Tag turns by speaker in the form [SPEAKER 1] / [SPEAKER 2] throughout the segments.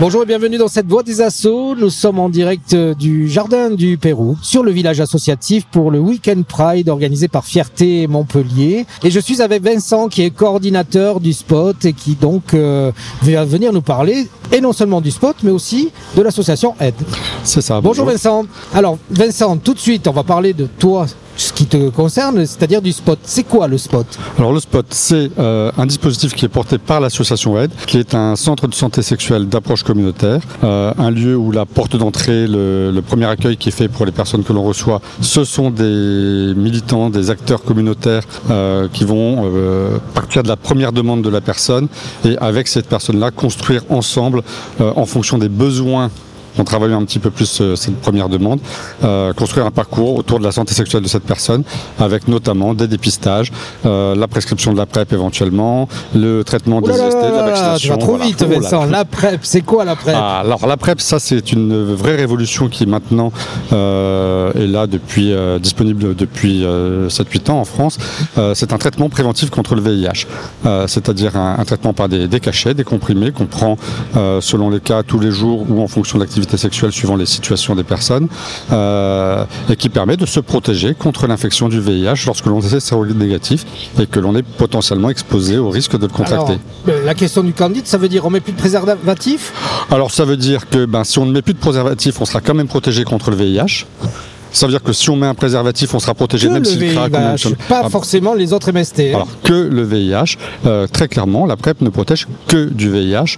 [SPEAKER 1] Bonjour et bienvenue dans cette voie des assauts. Nous sommes en direct euh, du Jardin du Pérou, sur le village associatif pour le Weekend Pride organisé par Fierté Montpellier. Et je suis avec Vincent qui est coordinateur du spot et qui donc euh, va venir nous parler, et non seulement du spot, mais aussi de l'association Aide.
[SPEAKER 2] C'est ça.
[SPEAKER 1] Bonjour Vincent. Alors Vincent, tout de suite, on va parler de toi ce qui te concerne, c'est-à-dire du spot. C'est quoi le spot
[SPEAKER 2] Alors le spot, c'est euh, un dispositif qui est porté par l'association Aide, qui est un centre de santé sexuelle d'approche communautaire, euh, un lieu où la porte d'entrée, le, premier accueil qui est fait pour les personnes que l'on reçoit, ce sont des militants, des acteurs communautaires euh, qui vont partir de la première demande de la personne et avec cette personne-là construire ensemble en fonction des besoins on travaille un petit peu plus euh, cette première demande, euh, construire un parcours autour de la santé sexuelle de cette personne, avec notamment des dépistages, euh, la prescription de la PrEP éventuellement, le traitement des IST, la vaccination.
[SPEAKER 1] Tu vas trop
[SPEAKER 2] voilà.
[SPEAKER 1] vite,
[SPEAKER 2] Oh
[SPEAKER 1] Vincent.
[SPEAKER 2] là.
[SPEAKER 1] La PrEP, c'est quoi la PrEP?
[SPEAKER 2] Ah, alors la PrEP, ça c'est une vraie révolution qui maintenant euh, est là depuis euh, disponible depuis euh, 7-8 ans en France. C'est un traitement préventif contre le VIH, c'est-à-dire un, un traitement par des, des cachets, des comprimés qu'on prend selon les cas tous les jours ou en fonction de l'activité sexuelle suivant les situations des personnes, euh, et qui permet de se protéger contre l'infection du VIH lorsque l'on est séronégatif et que l'on est potentiellement exposé au risque de le contracter.
[SPEAKER 1] Alors, euh, la question du candide, ça veut dire on met plus de préservatif
[SPEAKER 2] Alors ça veut dire que ben, si on ne met plus de préservatif, on sera quand même protégé contre le VIH. Ça veut dire que si on met un préservatif, on sera protégé
[SPEAKER 1] que
[SPEAKER 2] même
[SPEAKER 1] le
[SPEAKER 2] s'il craque. ou même
[SPEAKER 1] VIH,
[SPEAKER 2] si-
[SPEAKER 1] pas
[SPEAKER 2] Ah,
[SPEAKER 1] forcément les autres MST. hein.
[SPEAKER 2] alors que le VIH, euh, très clairement, la PrEP ne protège que du VIH.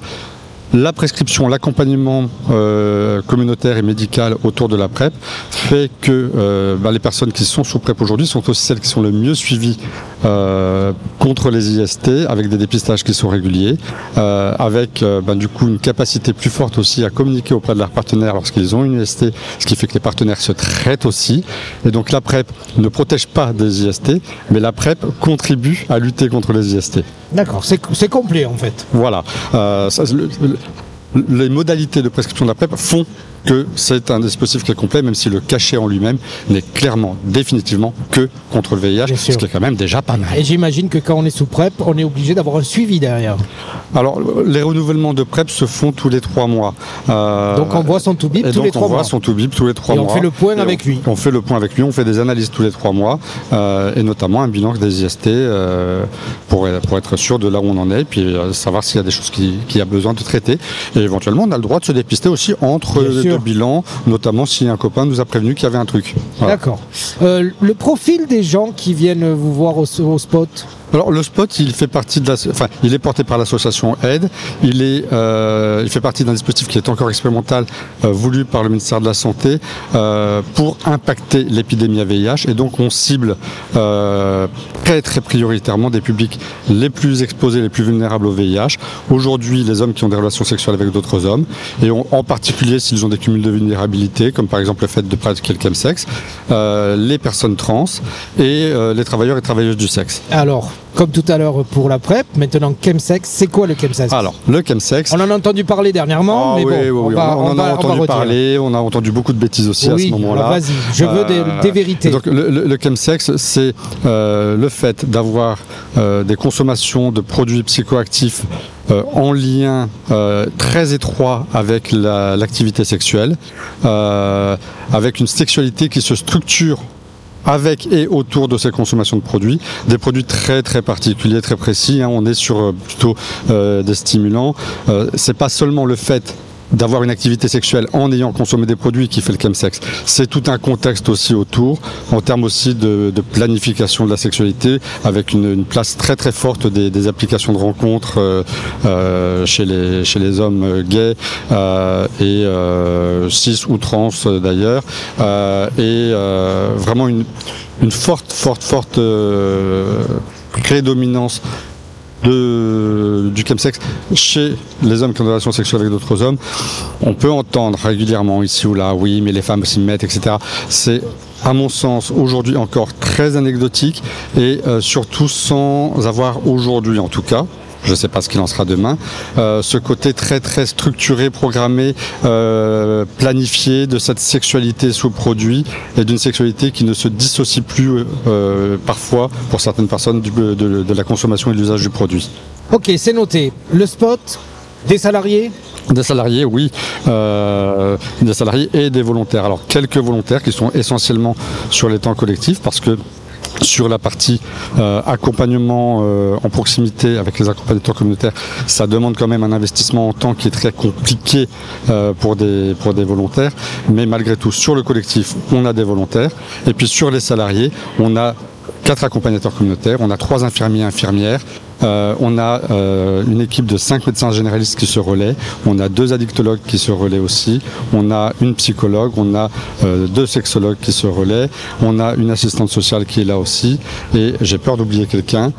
[SPEAKER 2] La prescription, l'accompagnement euh, communautaire et médical autour de la PrEP fait que euh, bah, les personnes qui sont sous PrEP aujourd'hui sont aussi celles qui sont le mieux suivies euh, contre les IST, avec des dépistages qui sont réguliers, avec bah, du coup une capacité plus forte aussi à communiquer auprès de leurs partenaires lorsqu'ils ont une IST, ce qui fait que les partenaires se traitent aussi. Et donc la PrEP ne protège pas des IST, mais la PrEP contribue à lutter contre les IST.
[SPEAKER 1] D'accord, c'est complet en fait.
[SPEAKER 2] Voilà. Euh, les modalités de prescription de la PrEP font que c'est un dispositif qui est complet, même si le cachet en lui-même n'est clairement, définitivement que contre le VIH,
[SPEAKER 1] Bien sûr.
[SPEAKER 2] ce qui est quand même déjà pas mal.
[SPEAKER 1] Et j'imagine que quand on est sous PrEP, on est obligé d'avoir un suivi derrière.
[SPEAKER 2] Alors, les renouvellements de PrEP se font tous les trois mois. Euh,
[SPEAKER 1] Donc on voit son tout bip
[SPEAKER 2] et
[SPEAKER 1] tous les trois
[SPEAKER 2] on voit
[SPEAKER 1] mois.
[SPEAKER 2] son tout bip tous les trois
[SPEAKER 1] Et on
[SPEAKER 2] mois.
[SPEAKER 1] fait le point
[SPEAKER 2] Et
[SPEAKER 1] avec
[SPEAKER 2] on-
[SPEAKER 1] lui.
[SPEAKER 2] On fait le point avec lui, on fait des analyses tous les trois mois, euh, et notamment un bilan des IST euh, pour, pour être sûr de là où on en est, puis euh, savoir s'il y a des choses qui, qui a besoin de traiter. Et éventuellement, on a le droit de se dépister aussi entre
[SPEAKER 1] Bien
[SPEAKER 2] bilans, notamment si un copain nous a prévenu qu'il y avait un truc.
[SPEAKER 1] D'accord. Euh, le profil des gens qui viennent vous voir au spot,
[SPEAKER 2] Alors le spot, il fait partie de la, enfin, il est porté par l'association Aide. Il est, euh, il fait partie d'un dispositif qui est encore expérimental, euh, voulu par le ministère de la Santé euh, pour impacter l'épidémie à VIH. Et donc on cible euh, très très prioritairement des publics les plus exposés, les plus vulnérables au VIH. Aujourd'hui, les hommes qui ont des relations sexuelles avec d'autres hommes, et en particulier s'ils ont des cumuls de vulnérabilité, comme par exemple le fait de pratiquer le chemsex, les personnes trans et euh, les travailleurs et travailleuses du sexe.
[SPEAKER 1] alors, comme tout à l'heure pour la PrEP, maintenant chemsex, c'est quoi le chemsex?
[SPEAKER 2] Alors, le chemsex.
[SPEAKER 1] On en a entendu parler dernièrement,
[SPEAKER 2] Ah
[SPEAKER 1] mais
[SPEAKER 2] oui,
[SPEAKER 1] bon,
[SPEAKER 2] oui,
[SPEAKER 1] on,
[SPEAKER 2] oui,
[SPEAKER 1] va,
[SPEAKER 2] on, en
[SPEAKER 1] on
[SPEAKER 2] a entendu parler, on a entendu beaucoup de bêtises aussi à ce moment-là.
[SPEAKER 1] vas-y, je veux des- des vérités.
[SPEAKER 2] Donc le, le, le chemsex, c'est euh, le fait d'avoir euh, des consommations de produits psychoactifs euh, en lien euh, très étroit avec la- l'activité sexuelle, euh, avec une sexualité qui se structure avec et autour de ces consommations de produits, des produits très très particuliers, très précis. hein. on est sur euh, plutôt euh, des stimulants. Euh, c'est pas seulement le fait d'avoir une activité sexuelle en ayant consommé des produits qui fait le chemsex. C'est tout un contexte aussi autour, en termes aussi de, planification de la sexualité, avec une, place très très forte des, applications de rencontres euh, euh, chez, les, chez les hommes euh, gays et cis ou trans d'ailleurs, et vraiment une, une forte, forte, forte prédominance du chemsex chez les hommes qui ont des relations sexuelles avec d'autres hommes. On peut entendre régulièrement ici ou là, oui, mais les femmes s'y mettent, etc. C'est à mon sens, aujourd'hui encore très anecdotique et euh, surtout sans avoir aujourd'hui en tout cas, je ne sais pas ce qu'il en sera demain. ce côté très très structuré, programmé, planifié de cette sexualité sous produit et d'une sexualité qui ne se dissocie plus parfois pour certaines personnes de, de la consommation et de l'usage du produit.
[SPEAKER 1] Ok, c'est noté. Le spot, des salariés?
[SPEAKER 2] Des salariés, oui, euh, des salariés et des volontaires. Alors quelques volontaires qui sont essentiellement sur les temps collectifs parce que sur la partie euh, accompagnement euh, en proximité avec les accompagnateurs communautaires, ça demande quand même un investissement en temps qui est très compliqué pour, des, pour des volontaires. Mais malgré tout, sur le collectif, on a des volontaires. Et puis sur les salariés, on a quatre accompagnateurs communautaires, on a trois infirmiers infirmières, euh, on a euh, une équipe de cinq médecins généralistes qui se relaient, on a deux addictologues qui se relaient aussi, on a une psychologue, on a euh, deux sexologues qui se relaient, on a une assistante sociale qui est là aussi, et j'ai peur d'oublier quelqu'un.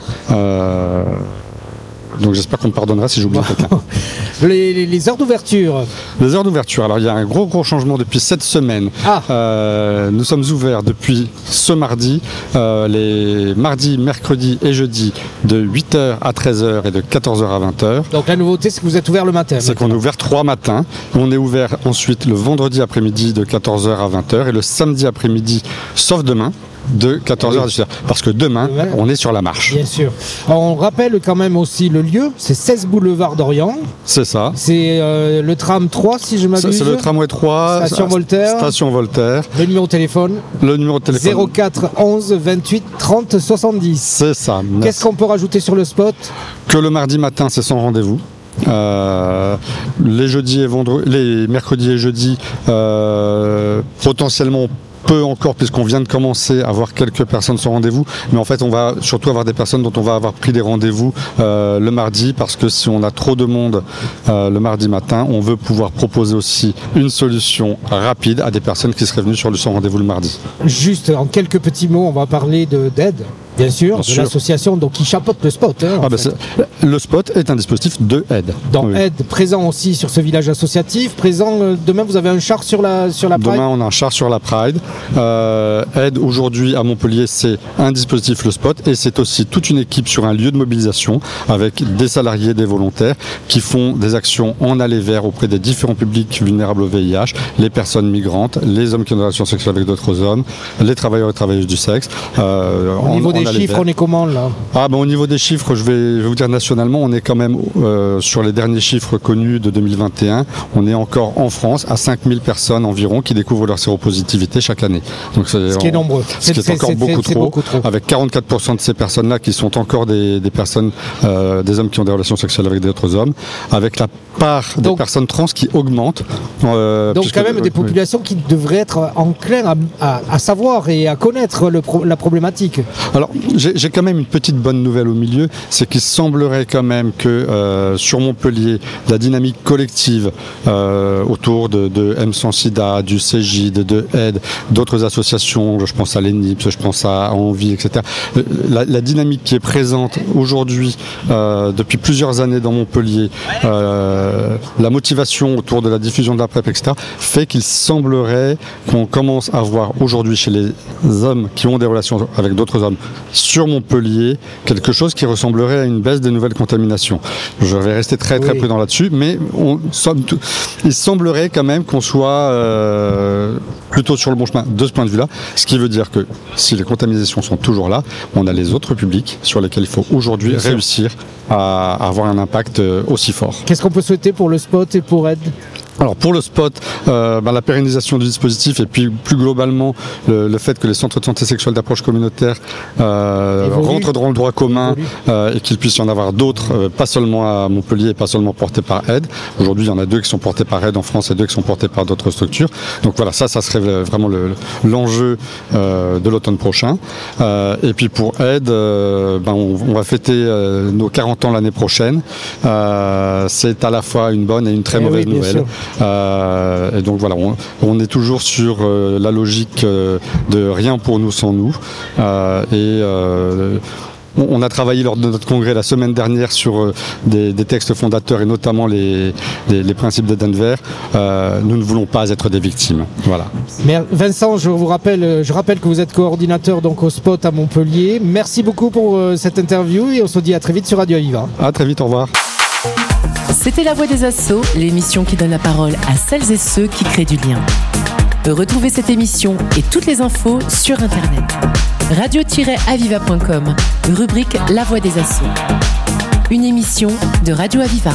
[SPEAKER 2] Donc j'espère qu'on me pardonnera si j'oublie quelqu'un.
[SPEAKER 1] Les, heures d'ouverture
[SPEAKER 2] Les heures d'ouverture. Alors il y a un gros gros changement depuis cette semaine. Ah. Euh, nous sommes ouverts depuis ce mardi, euh, les mardis, mercredis et jeudis de 8h à 13h et de 14h à 20h.
[SPEAKER 1] Donc la nouveauté c'est que vous êtes ouvert le matin.
[SPEAKER 2] C'est qu'on est ouvert trois matins. On est ouvert ensuite le vendredi après-midi de 14h à 20h et le samedi après-midi, sauf demain, de 14h à 18h. Parce que demain, on est sur la marche.
[SPEAKER 1] Bien sûr. on rappelle quand même aussi le lieu, c'est 16 boulevard d'Orient.
[SPEAKER 2] C'est ça.
[SPEAKER 1] C'est euh, le tram 3, si je m'abuse.
[SPEAKER 2] C'est le tramway 3.
[SPEAKER 1] Station Voltaire.
[SPEAKER 2] Station Voltaire.
[SPEAKER 1] Le numéro de téléphone.
[SPEAKER 2] Le numéro de téléphone.
[SPEAKER 1] 04 11 28 30 70.
[SPEAKER 2] C'est ça.
[SPEAKER 1] Qu'est-ce qu'on peut rajouter sur le spot?
[SPEAKER 2] Que le mardi matin, c'est sans rendez-vous. Euh, les jeudis et vendredis, les mercredis et jeudis, euh, potentiellement peu encore puisqu'on vient de commencer à avoir quelques personnes sur rendez-vous, mais en fait on va surtout avoir des personnes dont on va avoir pris des rendez-vous euh, le mardi parce que si on a trop de monde euh, le mardi matin, on veut pouvoir proposer aussi une solution rapide à des personnes qui seraient venues sur le sans rendez-vous le mardi.
[SPEAKER 1] Juste en quelques petits mots, on va parler d'aide Bien sûr, de l'association donc qui chapeaute le spot. Hein,
[SPEAKER 2] ah bah le spot est un dispositif de aide.
[SPEAKER 1] Donc aide présent aussi sur ce village associatif. Présent euh, demain vous avez un char sur la sur la
[SPEAKER 2] Pride. Demain on a un char sur la Pride. Euh, aide aujourd'hui à Montpellier c'est un dispositif le spot et c'est aussi toute une équipe sur un lieu de mobilisation avec des salariés, des volontaires qui font des actions en aller vers auprès des différents publics vulnérables au VIH, les personnes migrantes, les hommes qui ont des relations sexuelles avec d'autres hommes, les travailleurs et travailleuses du sexe.
[SPEAKER 1] Euh, au niveau des chiffres, on est comment là?
[SPEAKER 2] Ah, ben, Au niveau des chiffres, je vais, vous dire nationalement, on est quand même euh, sur les derniers chiffres connus de 2021. On est encore en France à 5000 personnes environ qui découvrent leur séropositivité chaque année.
[SPEAKER 1] Donc, ce qui est nombreux.
[SPEAKER 2] Ce qui est, encore beaucoup trop, Avec 44% de ces personnes-là qui sont encore des, personnes, euh, des hommes qui ont des relations sexuelles avec d'autres hommes, avec la part des personnes trans qui augmente.
[SPEAKER 1] Euh, donc quand même des populations qui devraient être enclins à, savoir et à connaître la problématique.
[SPEAKER 2] Alors j'ai quand même une petite bonne nouvelle au milieu, c'est qu'il semblerait quand même que euh, sur Montpellier, la dynamique collective euh, autour de, de M sans SIDA, du CJ, de Aide, d'autres associations, je pense à l'ENIPS, je pense à Envie, etc. La, la dynamique qui est présente aujourd'hui depuis plusieurs années dans Montpellier, euh, la motivation autour de la diffusion de la PrEP, etc., fait qu'il semblerait qu'on commence à voir aujourd'hui chez les hommes qui ont des relations avec d'autres hommes sur Montpellier quelque chose qui ressemblerait à une baisse des nouvelles contaminations. Je vais rester très très prudent là-dessus, mais on, il semblerait quand même qu'on soit euh, plutôt sur le bon chemin de ce point de vue-là, ce qui veut dire que si les contaminations sont toujours là, on a les autres publics sur lesquels il faut aujourd'hui réussir à, avoir un impact euh, aussi fort.
[SPEAKER 1] Qu'est-ce qu'on peut souhaiter pour le spot et pour Ed?
[SPEAKER 2] Alors pour le spot, euh, bah, la pérennisation du dispositif et puis plus globalement le, fait que les centres de santé sexuelle d'approche communautaire euh, rentrent dans le droit commun euh, et qu'il puisse y en avoir d'autres, pas seulement à Montpellier et pas seulement portés par Aide. Aujourd'hui, il y en a deux qui sont portés par Aide en France et deux qui sont portés par d'autres structures. Donc voilà, ça, ça serait vraiment l'enjeu de l'automne prochain. et puis pour Aide, ben, on, va fêter nos 40 ans l'année prochaine. C'est à la fois une bonne et une très eh mauvaise nouvelle. Euh, et donc voilà, on, est toujours sur euh, la logique euh, de rien pour nous sans nous. et on, a travaillé lors de notre congrès la semaine dernière sur des, textes fondateurs et notamment les, les, principes de Denver. nous ne voulons pas être des victimes. Voilà.
[SPEAKER 1] Mais Vincent, je vous rappelle, je rappelle que vous êtes coordinateur donc au Spot à Montpellier. Merci beaucoup pour cette interview et on se dit à très vite sur Radio Aviva.
[SPEAKER 2] À très vite, au revoir.
[SPEAKER 3] C'était La Voix des Assauts, l'émission qui donne la parole à celles et ceux qui créent du lien. Retrouvez cette émission et toutes les infos sur Internet. Radio-aviva.com, rubrique La Voix des Assauts. Une émission de Radio Aviva.